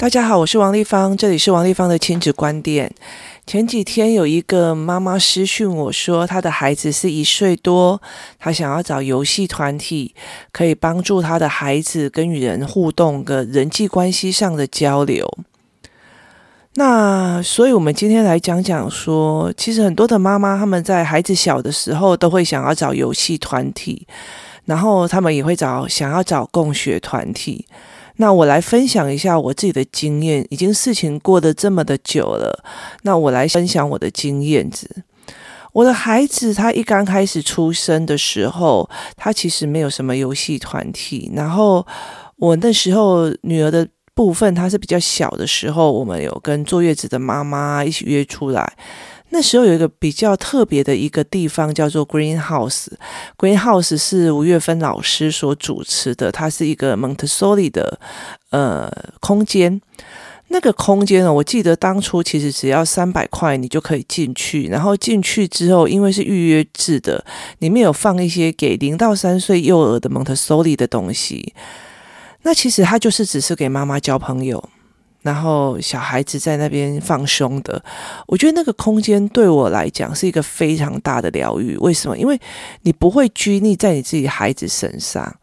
大家好，我是王丽芳，这里是王丽芳的亲子观点。前几天有一个妈妈私讯我说，她的孩子是一岁多，她想要找游戏团体，可以帮助她的孩子跟与人互动跟人际关系上的交流。那所以，我们今天来讲讲说，其实很多的妈妈他们在孩子小的时候都会想要找游戏团体，然后他们也会找想要找共学团体。那我来分享一下我自己的经验，已经事情过得这么的久了，那我来分享我的经验子。我的孩子他一刚开始出生的时候，他其实没有什么游戏团体。然后我那时候女儿的部分，她是比较小的时候，我们有跟坐月子的妈妈一起约出来。那时候有一个比较特别的一个地方叫做 Greenhouse。Greenhouse 是吴月芬老师所主持的，它是一个 Montessori 的呃空间。那个空间呢，我记得当初其实只要三百块，你就可以进去。然后进去之后，因为是预约制的，里面有放一些给零到三岁幼儿的 Montessori 的东西。那其实它就是只是给妈妈交朋友。然后小孩子在那边放松的，我觉得那个空间对我来讲是一个非常大的疗愈。为什么？因为你不会拘泥在你自己孩子身上。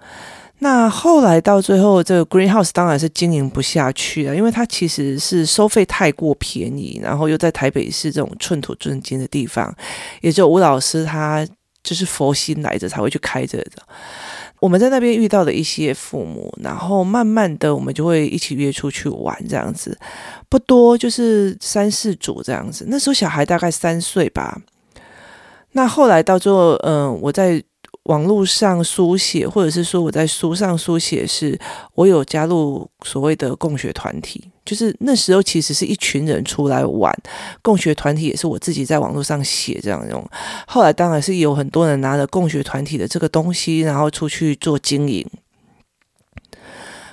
那后来到最后，这个 Greenhouse 当然是经营不下去了，因为它其实是收费太过便宜，然后又在台北市这种寸土寸金的地方，也就吴老师他就是佛心来着才会去开这个的。我们在那边遇到的一些父母，然后慢慢的我们就会一起约出去玩，这样子不多，就是三四组这样子。那时候小孩大概三岁吧。那后来到最后，嗯，我在。网络上书写，或者是说我在书上书写，是我有加入所谓的共学团体，就是那时候其实是一群人出来玩，共学团体也是我自己在网络上写这样用。后来当然是有很多人拿着共学团体的这个东西，然后出去做经营。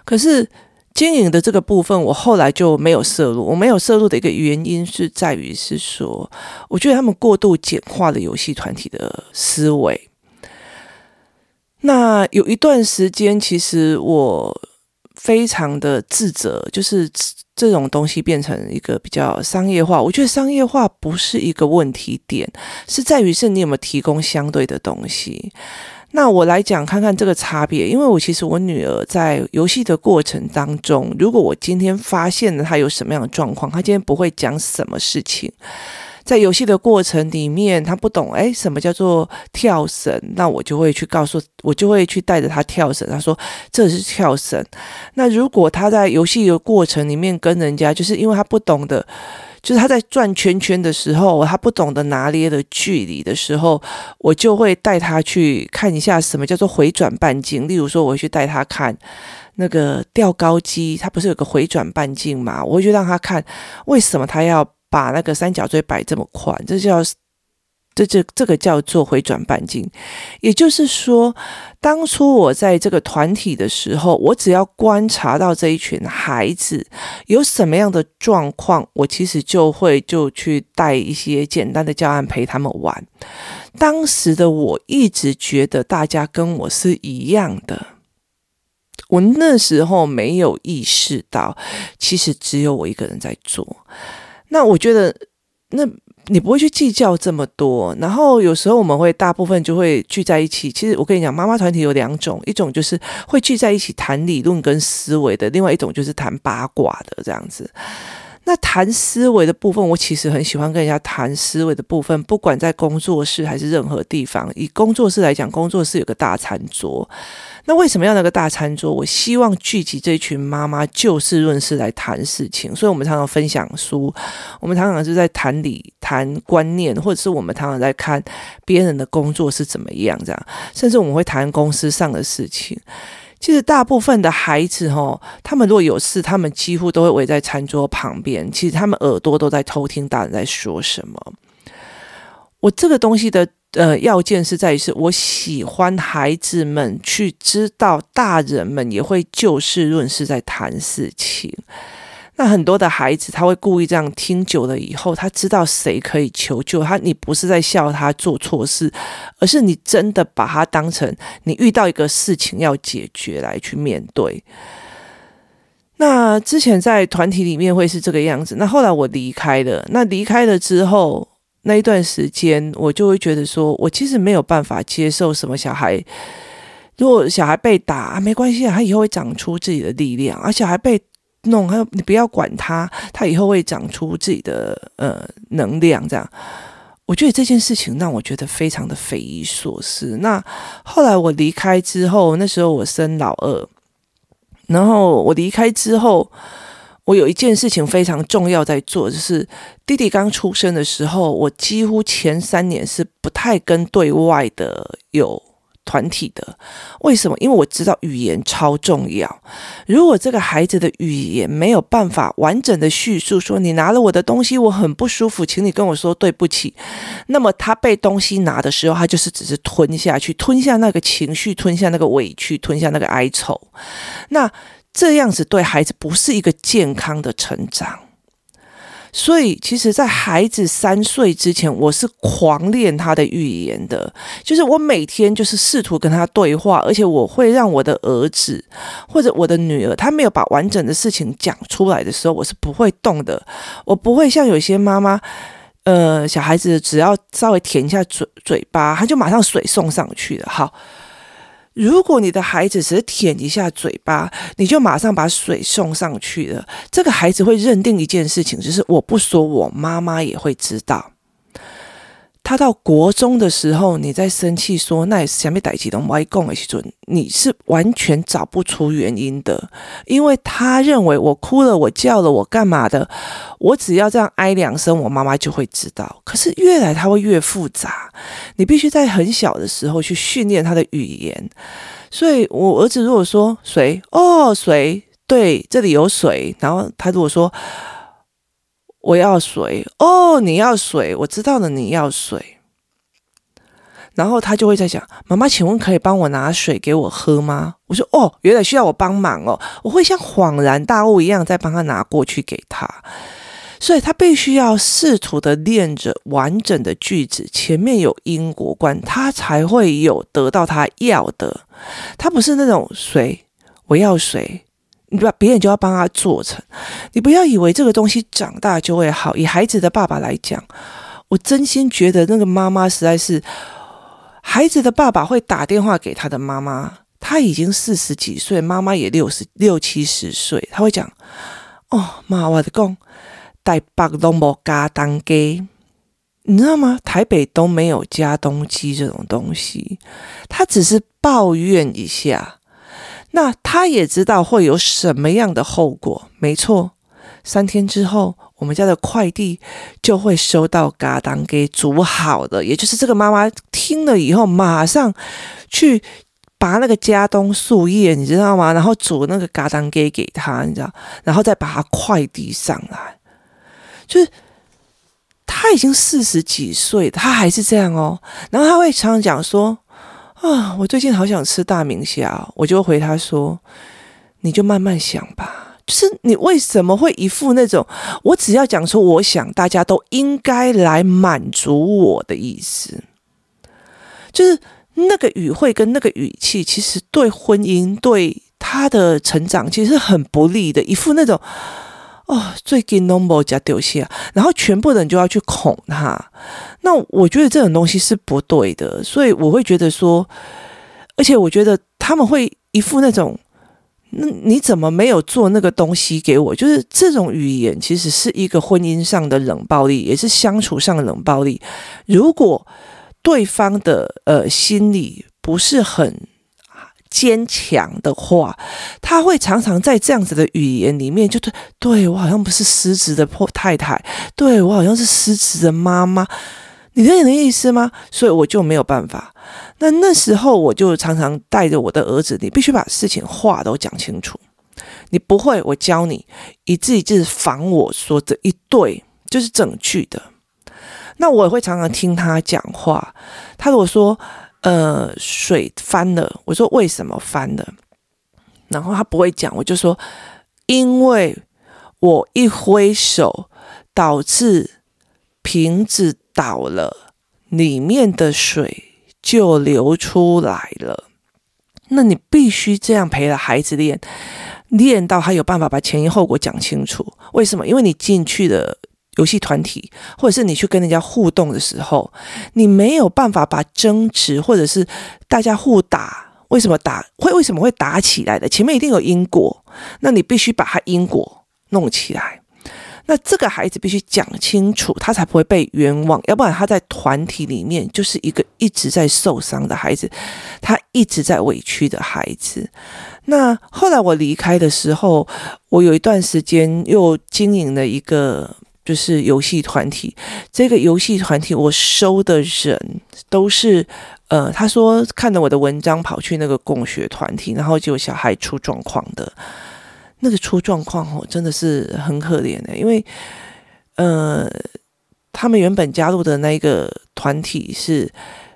可是经营的这个部分，我后来就没有涉入。我没有涉入的一个原因是在于是说，我觉得他们过度简化了游戏团体的思维。那有一段时间，其实我非常的自责，就是这种东西变成一个比较商业化。我觉得商业化不是一个问题点，是在于是你有没有提供相对的东西。那我来讲看看这个差别，因为我其实我女儿在游戏的过程当中，如果我今天发现了她有什么样的状况，她今天不会讲什么事情。在游戏的过程里面，他不懂哎，什么叫做跳绳？那我就会去告诉，我就会去带着他跳绳。他说这是跳绳。那如果他在游戏的过程里面跟人家，就是因为他不懂得，就是他在转圈圈的时候，他不懂得拿捏的距离的时候，我就会带他去看一下什么叫做回转半径。例如说，我去带他看那个吊高机，它不是有个回转半径嘛？我会去让他看为什么他要。把那个三角锥摆这么宽，这叫这这这个叫做回转半径。也就是说，当初我在这个团体的时候，我只要观察到这一群孩子有什么样的状况，我其实就会就去带一些简单的教案陪他们玩。当时的我一直觉得大家跟我是一样的，我那时候没有意识到，其实只有我一个人在做。那我觉得，那你不会去计较这么多。然后有时候我们会大部分就会聚在一起。其实我跟你讲，妈妈团体有两种，一种就是会聚在一起谈理论跟思维的，另外一种就是谈八卦的这样子。那谈思维的部分，我其实很喜欢跟人家谈思维的部分，不管在工作室还是任何地方。以工作室来讲，工作室有个大餐桌。那为什么要那个大餐桌？我希望聚集这群妈妈就事论事来谈事情。所以我们常常分享书，我们常常是在谈理、谈观念，或者是我们常常在看别人的工作是怎么样这样，甚至我们会谈公司上的事情。其实大部分的孩子，他们如果有事，他们几乎都会围在餐桌旁边。其实他们耳朵都在偷听大人在说什么。我这个东西的呃要件是在于，是我喜欢孩子们去知道，大人们也会就事论事在谈事情。那很多的孩子，他会故意这样听久了以后，他知道谁可以求救。他，你不是在笑他做错事，而是你真的把他当成你遇到一个事情要解决来去面对。那之前在团体里面会是这个样子，那后来我离开了，那离开了之后那一段时间，我就会觉得说，我其实没有办法接受什么小孩，如果小孩被打啊，没关系啊，他以后会长出自己的力量，而小孩被弄，他你不要管他，他以后会长出自己的呃能量，这样。我觉得这件事情让我觉得非常的匪夷所思。那后来我离开之后，那时候我生老二，然后我离开之后，我有一件事情非常重要在做，就是弟弟刚出生的时候，我几乎前三年是不太跟对外的有。团体的，为什么？因为我知道语言超重要。如果这个孩子的语言没有办法完整的叙述说，你拿了我的东西，我很不舒服，请你跟我说对不起。那么他被东西拿的时候，他就是只是吞下去，吞下那个情绪，吞下那个委屈，吞下那个哀愁。那这样子对孩子不是一个健康的成长。所以，其实，在孩子三岁之前，我是狂练他的语言的。就是我每天就是试图跟他对话，而且我会让我的儿子或者我的女儿，他没有把完整的事情讲出来的时候，我是不会动的。我不会像有些妈妈，呃，小孩子只要稍微舔一下嘴嘴巴，他就马上水送上去了。好。如果你的孩子只是舔一下嘴巴，你就马上把水送上去了，这个孩子会认定一件事情，就是我不说，我妈妈也会知道。他到国中的时候，你在生气说那也是下面逮起的外公的时候，你是完全找不出原因的，因为他认为我哭了，我叫了，我干嘛的，我只要这样哀两声，我妈妈就会知道。可是越来他会越复杂，你必须在很小的时候去训练他的语言。所以我儿子如果说水，哦，水，对，这里有水，然后他如果说。我要水哦，你要水，我知道了，你要水。然后他就会在想，妈妈，请问可以帮我拿水给我喝吗？我说哦，原来需要我帮忙哦，我会像恍然大悟一样再帮他拿过去给他。所以他必须要试图的练着完整的句子，前面有因果观，他才会有得到他要的。他不是那种水，我要水。你把别人就要帮他做成，你不要以为这个东西长大就会好。以孩子的爸爸来讲，我真心觉得那个妈妈实在是，孩子的爸爸会打电话给他的妈妈，他已经四十几岁，妈妈也六十六七十岁，他会讲：“哦，妈，我的公，台北都没加冻机，你知道吗？台北都没有加东机这种东西，他只是抱怨一下。”那他也知道会有什么样的后果，没错。三天之后，我们家的快递就会收到嘎当给煮好的，也就是这个妈妈听了以后，马上去拔那个加冬树叶，你知道吗？然后煮那个嘎当给给他，你知道，然后再把它快递上来。就是他已经四十几岁，他还是这样哦。然后他会常常讲说。啊，我最近好想吃大明虾，我就回他说：“你就慢慢想吧。”就是你为什么会一副那种我只要讲出我想，大家都应该来满足我的意思？就是那个语汇跟那个语气，其实对婚姻、对他的成长，其实是很不利的。一副那种。哦，最近 normal 加丢下，然后全部人就要去恐他。那我觉得这种东西是不对的，所以我会觉得说，而且我觉得他们会一副那种，那你怎么没有做那个东西给我？就是这种语言其实是一个婚姻上的冷暴力，也是相处上的冷暴力。如果对方的呃心里不是很。坚强的话，他会常常在这样子的语言里面，就对，对我好像不是失职的破太太，对我好像是失职的妈妈，你懂你的意思吗？所以我就没有办法。那那时候我就常常带着我的儿子，你必须把事情话都讲清楚。你不会，我教你，一字一字防我说这一对，就是整句的。那我也会常常听他讲话，他如果说。呃，水翻了，我说为什么翻了？然后他不会讲，我就说，因为我一挥手，导致瓶子倒了，里面的水就流出来了。那你必须这样陪着孩子练。练到他有办法把前因后果讲清楚。为什么？因为你进去的游戏团体，或者是你去跟人家互动的时候，你没有办法把争执，或者是大家互打，为什么打会为什么会打起来的？前面一定有因果，那你必须把他因果弄起来。那这个孩子必须讲清楚，他才不会被冤枉，要不然他在团体里面就是一个一直在受伤的孩子，他一直在委屈的孩子。那后来我离开的时候，我有一段时间又经营了一个就是游戏团体，这个游戏团体我收的人都是呃，他说看了我的文章跑去那个共学团体，然后就小孩出状况的。那个出状况哦，真的是很可怜的，因为，呃，他们原本加入的那个团体是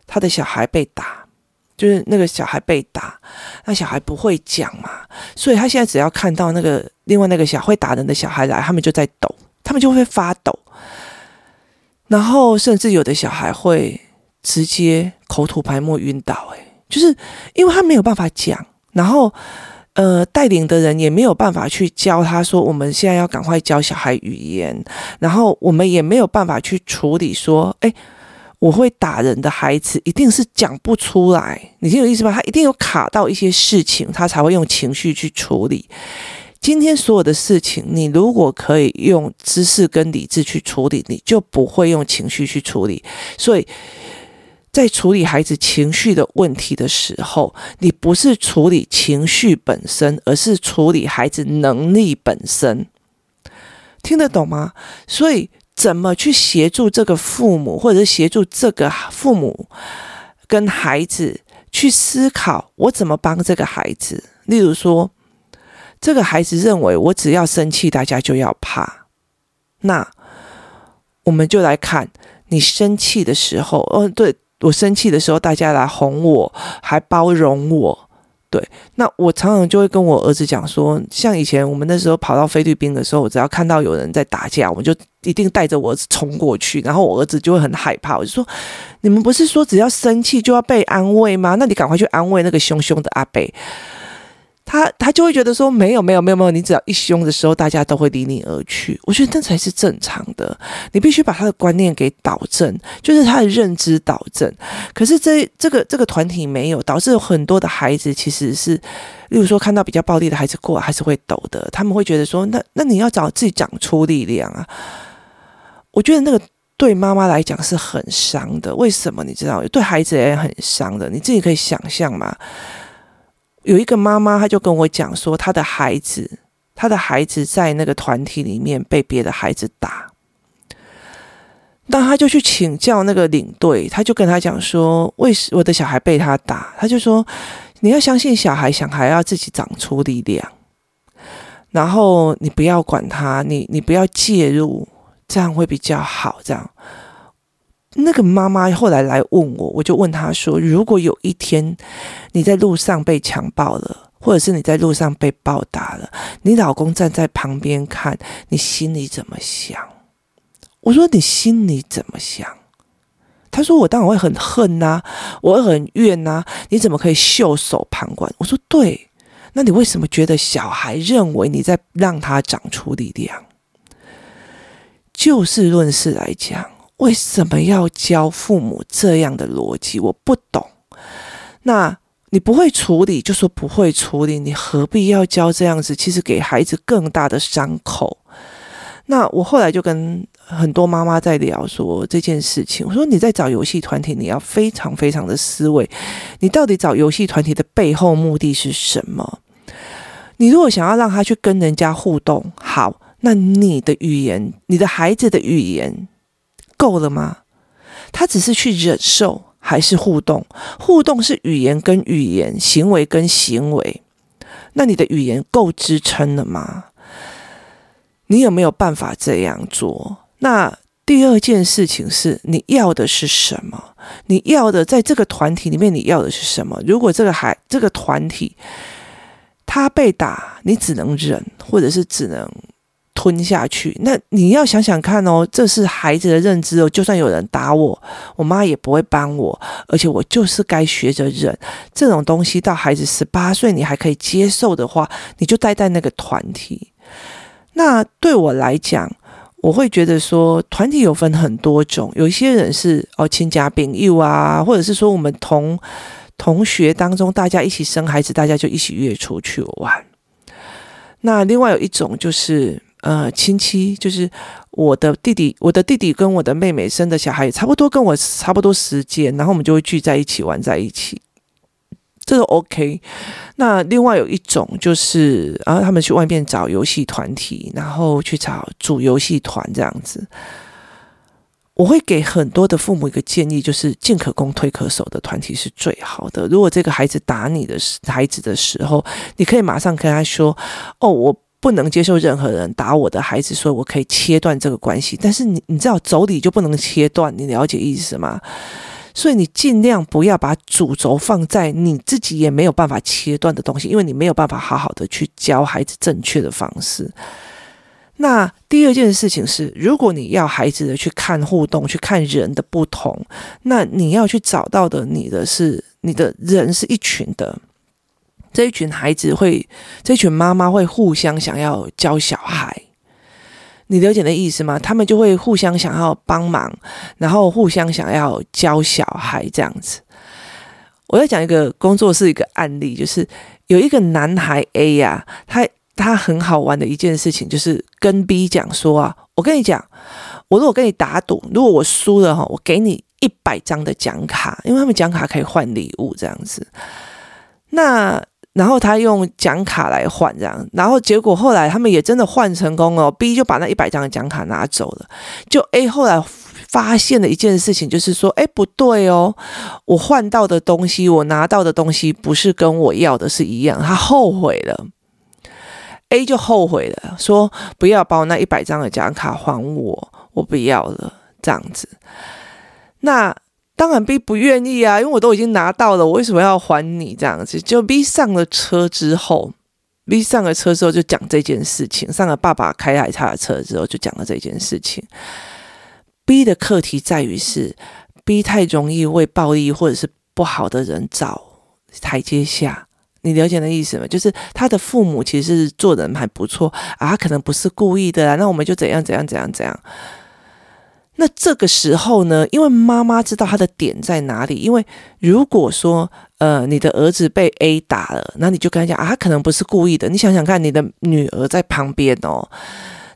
他的小孩被打，就是那个小孩被打，那小孩不会讲嘛，所以他现在只要看到那个另外那个小会打人的小孩来，他们就在抖，他们就会发抖，然后甚至有的小孩会直接口吐白沫晕倒，诶，就是因为他没有办法讲，然后。呃，带领的人也没有办法去教他说，我们现在要赶快教小孩语言，然后我们也没有办法去处理说，诶，我会打人的孩子一定是讲不出来，你听有意思吧？他一定有卡到一些事情，他才会用情绪去处理。今天所有的事情，你如果可以用知识跟理智去处理，你就不会用情绪去处理。所以。在处理孩子情绪的问题的时候，你不是处理情绪本身，而是处理孩子能力本身。听得懂吗？所以，怎么去协助这个父母，或者是协助这个父母跟孩子去思考，我怎么帮这个孩子？例如说，这个孩子认为我只要生气，大家就要怕。那我们就来看你生气的时候，哦，对。我生气的时候，大家来哄我，还包容我，对。那我常常就会跟我儿子讲说，像以前我们那时候跑到菲律宾的时候，我只要看到有人在打架，我就一定带着我儿子冲过去，然后我儿子就会很害怕。我就说，你们不是说只要生气就要被安慰吗？那你赶快去安慰那个凶凶的阿伯。他他就会觉得说，没有没有没有没有，你只要一凶的时候，大家都会离你而去。我觉得那才是正常的。你必须把他的观念给导正，就是他的认知导正。可是这这个这个团体没有，导致很多的孩子其实是，例如说看到比较暴力的孩子过来，还是会抖的。他们会觉得说，那那你要找自己长出力量啊。我觉得那个对妈妈来讲是很伤的。为什么？你知道，对孩子也很伤的。你自己可以想象嘛。有一个妈妈，她就跟我讲说，她的孩子，她的孩子在那个团体里面被别的孩子打，那她就去请教那个领队，他就跟他讲说，为什我的小孩被他打？他就说，你要相信小孩，小孩要自己长出力量，然后你不要管他，你你不要介入，这样会比较好，这样。那个妈妈后来来问我，我就问她说：“如果有一天你在路上被强暴了，或者是你在路上被暴打了，你老公站在旁边看，你心里怎么想？”我说：“你心里怎么想？”她说：“我当然会很恨呐，我会很怨呐，你怎么可以袖手旁观？”我说：“对，那你为什么觉得小孩认为你在让他长出力量？就事论事来讲。”为什么要教父母这样的逻辑？我不懂。那你不会处理，就说不会处理，你何必要教这样子？其实给孩子更大的伤口。那我后来就跟很多妈妈在聊说这件事情。我说你在找游戏团体，你要非常非常的思维，你到底找游戏团体的背后目的是什么？你如果想要让他去跟人家互动，好，那你的语言，你的孩子的语言。够了吗？他只是去忍受，还是互动？互动是语言跟语言，行为跟行为。那你的语言够支撑了吗？你有没有办法这样做？那第二件事情是，你要的是什么？你要的在这个团体里面，你要的是什么？如果这个孩这个团体他被打，你只能忍，或者是只能。吞下去。那你要想想看哦，这是孩子的认知哦。就算有人打我，我妈也不会帮我，而且我就是该学着忍。这种东西到孩子十八岁你还可以接受的话，你就待在那个团体。那对我来讲，我会觉得说，团体有分很多种，有一些人是哦亲家病友啊，或者是说我们同同学当中大家一起生孩子，大家就一起约出去玩。那另外有一种就是呃亲戚，就是我的弟弟，我的弟弟跟我的妹妹生的小孩也差不多，跟我差不多时间，然后我们就会聚在一起玩在一起。这个 OK，那另外有一种就是，然后他们去外面找游戏团体，然后去找组游戏团这样子。我会给很多的父母一个建议，就是进可攻退可守的团体是最好的。如果这个孩子打你的孩子的时候，你可以马上跟他说：“哦，我不能接受任何人打我的孩子，所以我可以切断这个关系。”但是你你知道妯娌就不能切断，你了解意思吗？所以你尽量不要把主轴放在你自己也没有办法切断的东西，因为你没有办法好好的去教孩子正确的方式。那第二件事情是，如果你要孩子的去看互动，去看人的不同，那你要去找到的你的是你的人是一群的，这一群孩子会，这群妈妈会互相想要教小孩。你了解的意思吗？他们就会互相想要帮忙，然后互相想要教小孩这样子。我要讲一个工作室一个案例，就是有一个男孩 A 呀、他他很好玩的一件事情，就是跟 B 讲说啊，我跟你讲，我如果跟你打赌，如果我输了哈，我给你一百张的奖卡，因为他们奖卡可以换礼物这样子。那然后他用奖卡来换，这样，然后结果后来他们也真的换成功了。B 就把那一百张的奖卡拿走了。就 A 后来发现了一件事情，就是说，哎，不对哦，我换到的东西，我拿到的东西不是跟我要的是一样。他后悔了，A 就后悔了，说不要把我那一百张的奖卡还我，我不要了，这样子。那。当然 B 不愿意啊，因为我都已经拿到了，我为什么要还你这样子？就 B 上了车之后，B 上了车之后就讲这件事情，上了爸爸开来他的车之后就讲了这件事情。B 的课题在于是 B 太容易为暴力或者是不好的人找台阶下，你了解的意思吗？就是他的父母其实做人还不错啊，可能不是故意的啊，那我们就怎样怎样怎样怎样。那这个时候呢，因为妈妈知道他的点在哪里。因为如果说，呃，你的儿子被 A 打了，那你就跟他讲啊，他可能不是故意的。你想想看，你的女儿在旁边哦，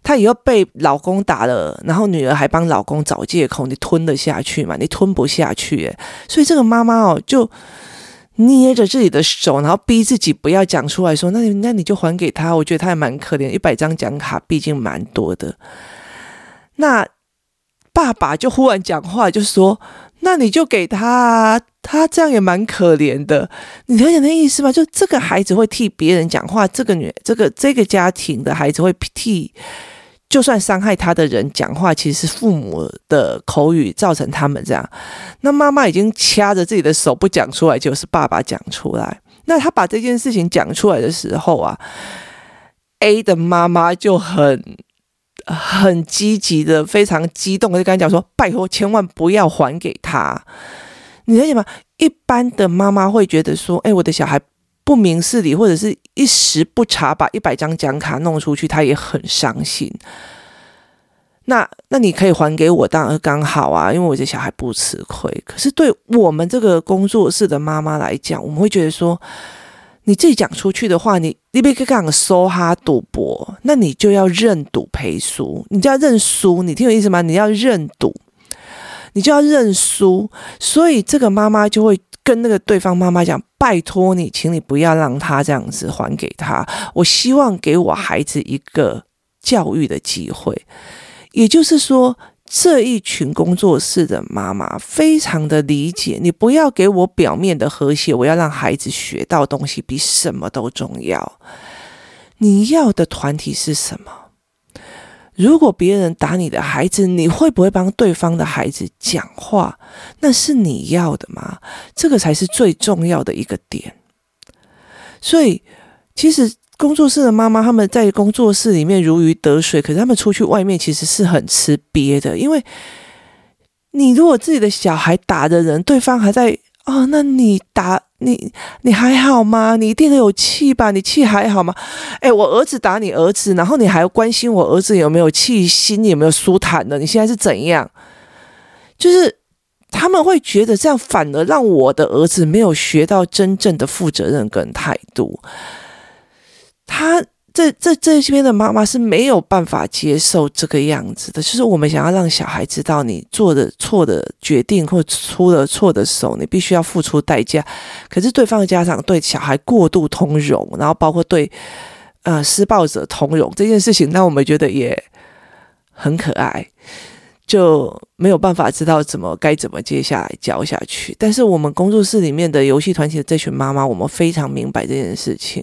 她以后被老公打了，然后女儿还帮老公找借口，你吞得下去吗？你吞不下去耶。所以这个妈妈哦，就捏着自己的手，然后逼自己不要讲出来说，那你那你就还给他。我觉得他也蛮可怜，一百张奖卡毕竟蛮多的。那。爸爸就忽然讲话，就说：“那你就给他，他这样也蛮可怜的。你了解那意思吗？就这个孩子会替别人讲话，这个女，这个这个家庭的孩子会替，就算伤害他的人讲话，其实是父母的口语造成他们这样。那妈妈已经掐着自己的手不讲出来，就是爸爸讲出来。那他把这件事情讲出来的时候啊，A 的妈妈就很。”很积极的，非常激动的就跟他讲说：“拜托，千万不要还给他。”你了解吗？一般的妈妈会觉得说：“哎，我的小孩不明事理，或者是一时不察，把一百张奖卡弄出去，他也很伤心。”那那你可以还给我，当然刚好啊，因为我的小孩不吃亏。可是对我们这个工作室的妈妈来讲，我们会觉得说。你自己讲出去的话，你你别讲梭哈赌博，那你就要认赌赔输，你就要认输，你听我意思吗？你要认赌，你就要认输。所以这个妈妈就会跟那个对方妈妈讲：“拜托你，请你不要让他这样子还给他。我希望给我孩子一个教育的机会。”也就是说。这一群工作室的妈妈非常的理解，你不要给我表面的和谐，我要让孩子学到东西比什么都重要。你要的团体是什么？如果别人打你的孩子，你会不会帮对方的孩子讲话？那是你要的吗？这个才是最重要的一个点。所以，其实。工作室的妈妈，他们在工作室里面如鱼得水，可是他们出去外面其实是很吃瘪的，因为你如果自己的小孩打的人，对方还在哦，那你打你你还好吗？你一定有气吧？你气还好吗？诶，我儿子打你儿子，然后你还关心我儿子有没有气，心有没有舒坦的？你现在是怎样？就是。他们会觉得这样反而让我的儿子没有学到真正的负责任跟态度。他这这这边的妈妈是没有办法接受这个样子的。就是我们想要让小孩知道，你做的错的决定或出了错的时候，你必须要付出代价。可是对方的家长对小孩过度通融，然后包括对呃施暴者通融这件事情，让我们觉得也很可爱。就没有办法知道怎么该怎么接下来教下去。但是我们工作室里面的游戏团体的这群妈妈，我们非常明白这件事情，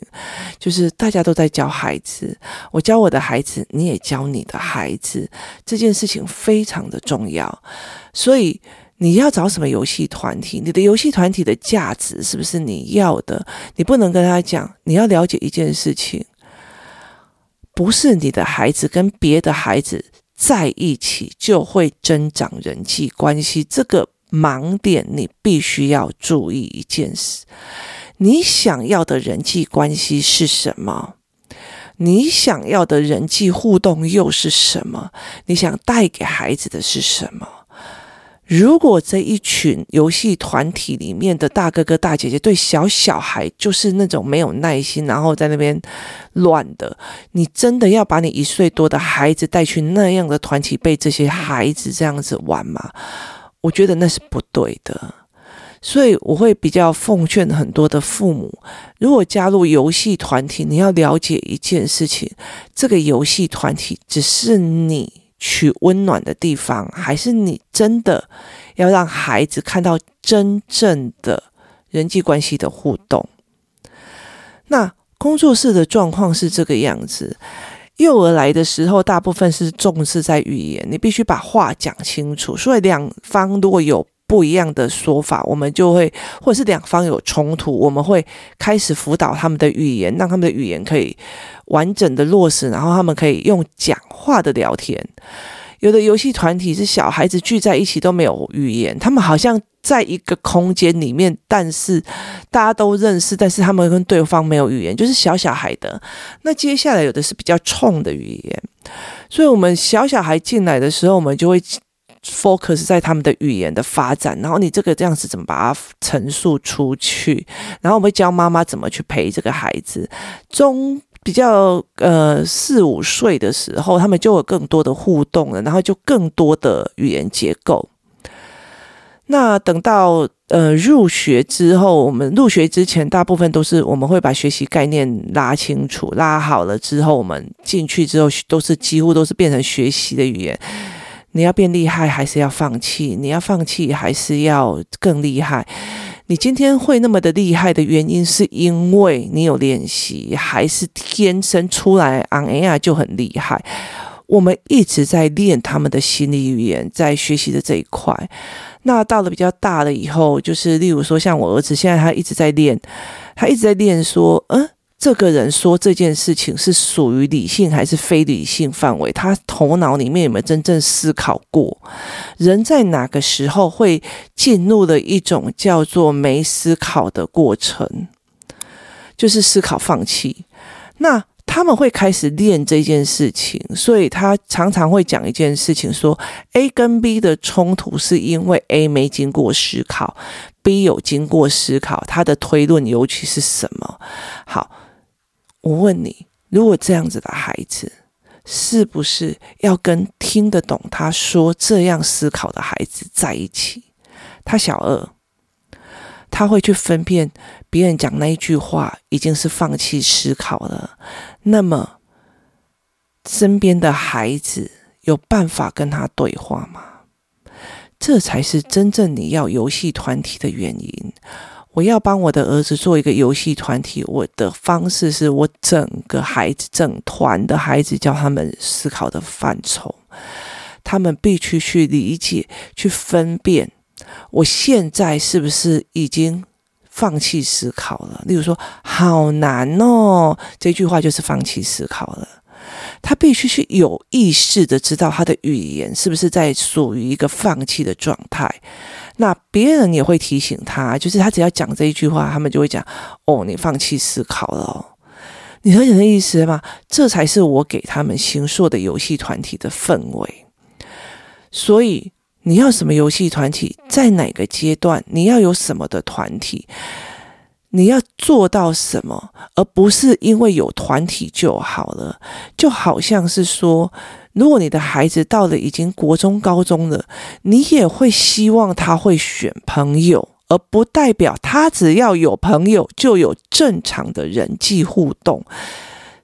就是大家都在教孩子，我教我的孩子，你也教你的孩子，这件事情非常的重要。所以你要找什么游戏团体？你的游戏团体的价值是不是你要的？你不能跟他讲，你要了解一件事情，不是你的孩子跟别的孩子。在一起就会增长人际关系，这个盲点你必须要注意一件事：你想要的人际关系是什么？你想要的人际互动又是什么？你想带给孩子的是什么？如果这一群游戏团体里面的大哥哥大姐姐对小小孩就是那种没有耐心，然后在那边乱的，你真的要把你一岁多的孩子带去那样的团体，被这些孩子这样子玩吗？我觉得那是不对的。所以我会比较奉劝很多的父母，如果加入游戏团体，你要了解一件事情：这个游戏团体只是你。取温暖的地方，还是你真的要让孩子看到真正的人际关系的互动？那工作室的状况是这个样子：幼儿来的时候，大部分是重视在语言，你必须把话讲清楚。所以两方如果有不一样的说法，我们就会，或者是两方有冲突，我们会开始辅导他们的语言，让他们的语言可以完整的落实，然后他们可以用讲话的聊天。有的游戏团体是小孩子聚在一起都没有语言，他们好像在一个空间里面，但是大家都认识，但是他们跟对方没有语言，就是小小孩的。那接下来有的是比较冲的语言，所以我们小小孩进来的时候，我们就会。Focus 在他们的语言的发展，然后你这个这样子怎么把它陈述出去？然后我会教妈妈怎么去陪这个孩子。中比较呃四五岁的时候，他们就有更多的互动了，然后就更多的语言结构。那等到呃入学之后，我们入学之前大部分都是我们会把学习概念拉清楚、拉好了之后，我们进去之后都是几乎都是变成学习的语言。你要变厉害，还是要放弃？你要放弃，还是要更厉害？你今天会那么的厉害的原因，是因为你有练习，还是天生出来 on AI 就很厉害？我们一直在练他们的心理语言，在学习的这一块。那到了比较大了以后，就是例如说，像我儿子现在他一直在练，他一直在练说，嗯。这个人说这件事情是属于理性还是非理性范围？他头脑里面有没有真正思考过？人在哪个时候会进入了一种叫做没思考的过程？就是思考放弃。那他们会开始练这件事情，所以他常常会讲一件事情说，A 跟 B 的冲突是因为 A 没经过思考，B 有经过思考，他的推论尤其是什么？好。我问你，如果这样子的孩子，是不是要跟听得懂他说这样思考的孩子在一起？他小二，他会去分辨别人讲那一句话已经是放弃思考了。那么，身边的孩子有办法跟他对话吗？这才是真正你要游戏团体的原因。我要帮我的儿子做一个游戏团体，我的方式是我整个孩子、整团的孩子教他们思考的范畴，他们必须去理解、去分辨，我现在是不是已经放弃思考了。例如说，好难哦，这句话就是放弃思考了。他必须去有意识的知道他的语言是不是在属于一个放弃的状态。那别人也会提醒他，就是他只要讲这一句话，他们就会讲：“哦，你放弃思考了。”你了解的意思吗？这才是我给他们形塑的游戏团体的氛围。所以你要什么游戏团体，在哪个阶段，你要有什么的团体，你要做到什么，而不是因为有团体就好了。就好像是说，如果你的孩子到了已经国中、高中了，你也会希望他会选朋友。而不代表他只要有朋友就有正常的人际互动，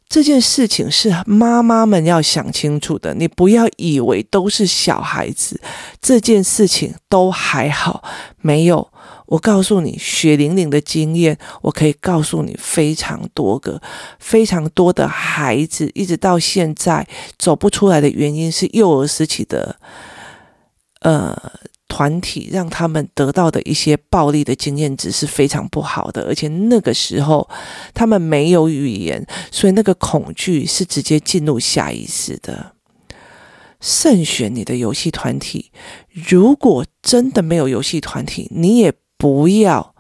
这件事情是妈妈们要想清楚的。你不要以为都是小孩子，这件事情都还好。没有，我告诉你，血淋淋的经验，我可以告诉你非常多个、非常多的孩子，一直到现在走不出来的原因是幼儿时期的，呃。团体让他们得到的一些暴力的经验值是非常不好的，而且那个时候他们没有语言，所以那个恐惧是直接进入下意识的。慎选你的游戏团体，如果真的没有游戏团体，你也不要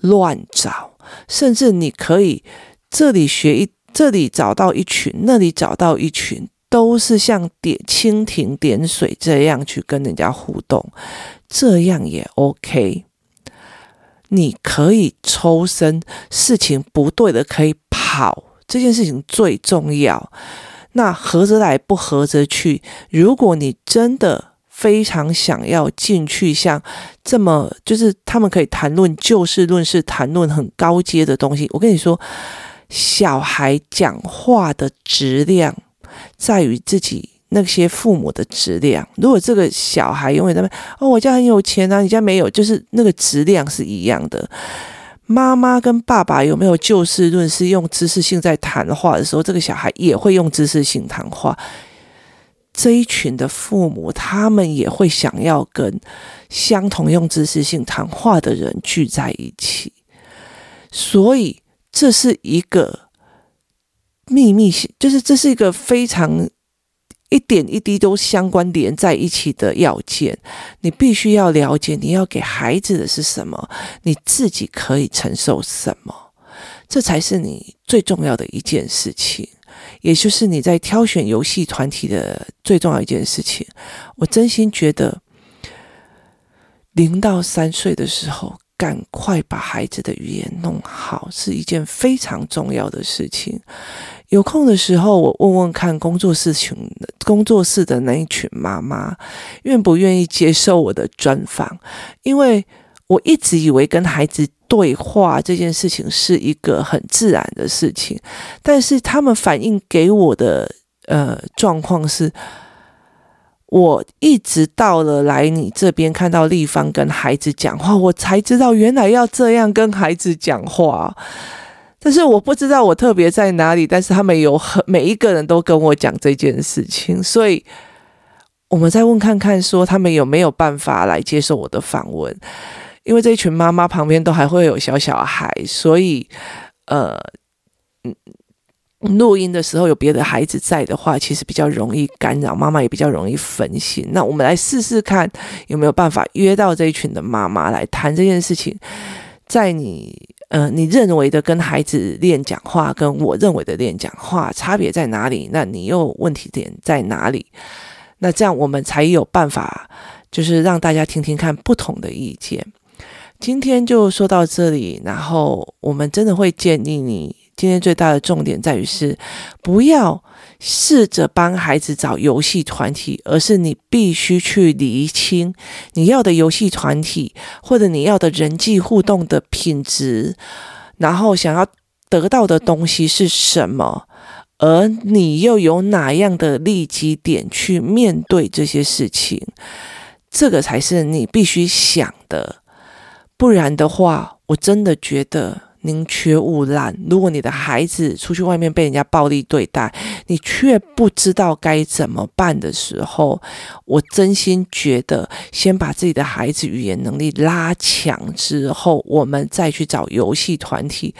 乱找，甚至你可以这里学一，这里找到一群，那里找到一群。都是像点蜻蜓点水这样去跟人家互动，这样也 OK。你可以抽身，事情不对的可以跑，这件事情最重要。那合着来，不合着去。如果你真的非常想要进去，像这么就是他们可以谈论就事论事，谈论很高阶的东西。我跟你说，小孩讲话的质量。在于自己那些父母的质量。如果这个小孩永远在那哦，我家很有钱啊，你家没有，就是那个质量是一样的。妈妈跟爸爸有没有就事论事，用知识性在谈话的时候，这个小孩也会用知识性谈话。这一群的父母，他们也会想要跟相同用知识性谈话的人聚在一起。所以这是一个。秘密性就是这是一个非常一点一滴都相关连在一起的要件，你必须要了解你要给孩子的是什么，你自己可以承受什么，这才是你最重要的一件事情，也就是你在挑选游戏团体的最重要一件事情。我真心觉得，零到三岁的时候。赶快把孩子的语言弄好，是一件非常重要的事情。有空的时候，我问问看工作室群、工作室的那一群妈妈，愿不愿意接受我的专访？因为我一直以为跟孩子对话这件事情是一个很自然的事情，但是他们反映给我的呃状况是。我一直到了来你这边看到丽芳跟孩子讲话，我才知道原来要这样跟孩子讲话。但是我不知道我特别在哪里，但是他们有很每一个人都跟我讲这件事情，所以我们再问看看，说他们有没有办法来接受我的访问？因为这一群妈妈旁边都还会有小小孩，所以呃，嗯。录音的时候有别的孩子在的话，其实比较容易干扰妈妈，也比较容易分心。那我们来试试看有没有办法约到这一群的妈妈来谈这件事情。在你呃，你认为的跟孩子练讲话，跟我认为的练讲话差别在哪里？那你又问题点在哪里？那这样我们才有办法，就是让大家听听看不同的意见。今天就说到这里，然后我们真的会建议你。今天最大的重点在于是，不要试着帮孩子找游戏团体，而是你必须去厘清你要的游戏团体，或者你要的人际互动的品质，然后想要得到的东西是什么，而你又有哪样的利基点去面对这些事情，这个才是你必须想的。不然的话，我真的觉得。宁缺毋滥。如果你的孩子出去外面被人家暴力对待，你却不知道该怎么办的时候，我真心觉得，先把自己的孩子语言能力拉强之后，我们再去找游戏团体。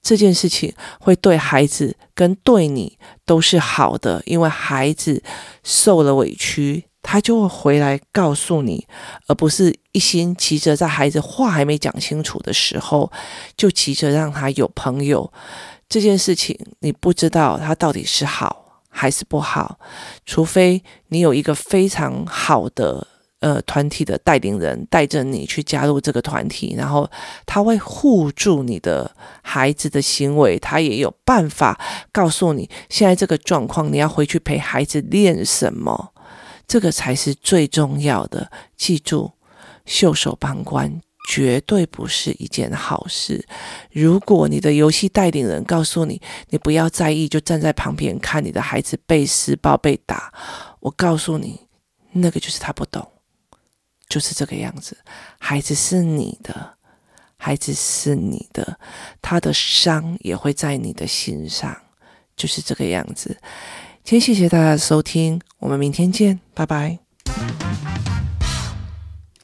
这件事情会对孩子跟对你都是好的，因为孩子受了委屈，他就会回来告诉你，而不是一心急着在孩子话还没讲清楚的时候，就急着让他有朋友。这件事情你不知道他到底是好还是不好，除非你有一个非常好的。呃，团体的带领人带着你去加入这个团体，然后他会护住你的孩子的行为，他也有办法告诉你现在这个状况，你要回去陪孩子练什么，这个才是最重要的。记住，袖手旁观绝对不是一件好事。如果你的游戏带领人告诉你，你不要在意，就站在旁边看你的孩子被施暴被打，我告诉你，那个就是他不懂。就是这个样子，孩子是你的，孩子是你的，他的伤也会在你的心上，就是这个样子。今天谢谢大家的收听，我们明天见，拜拜。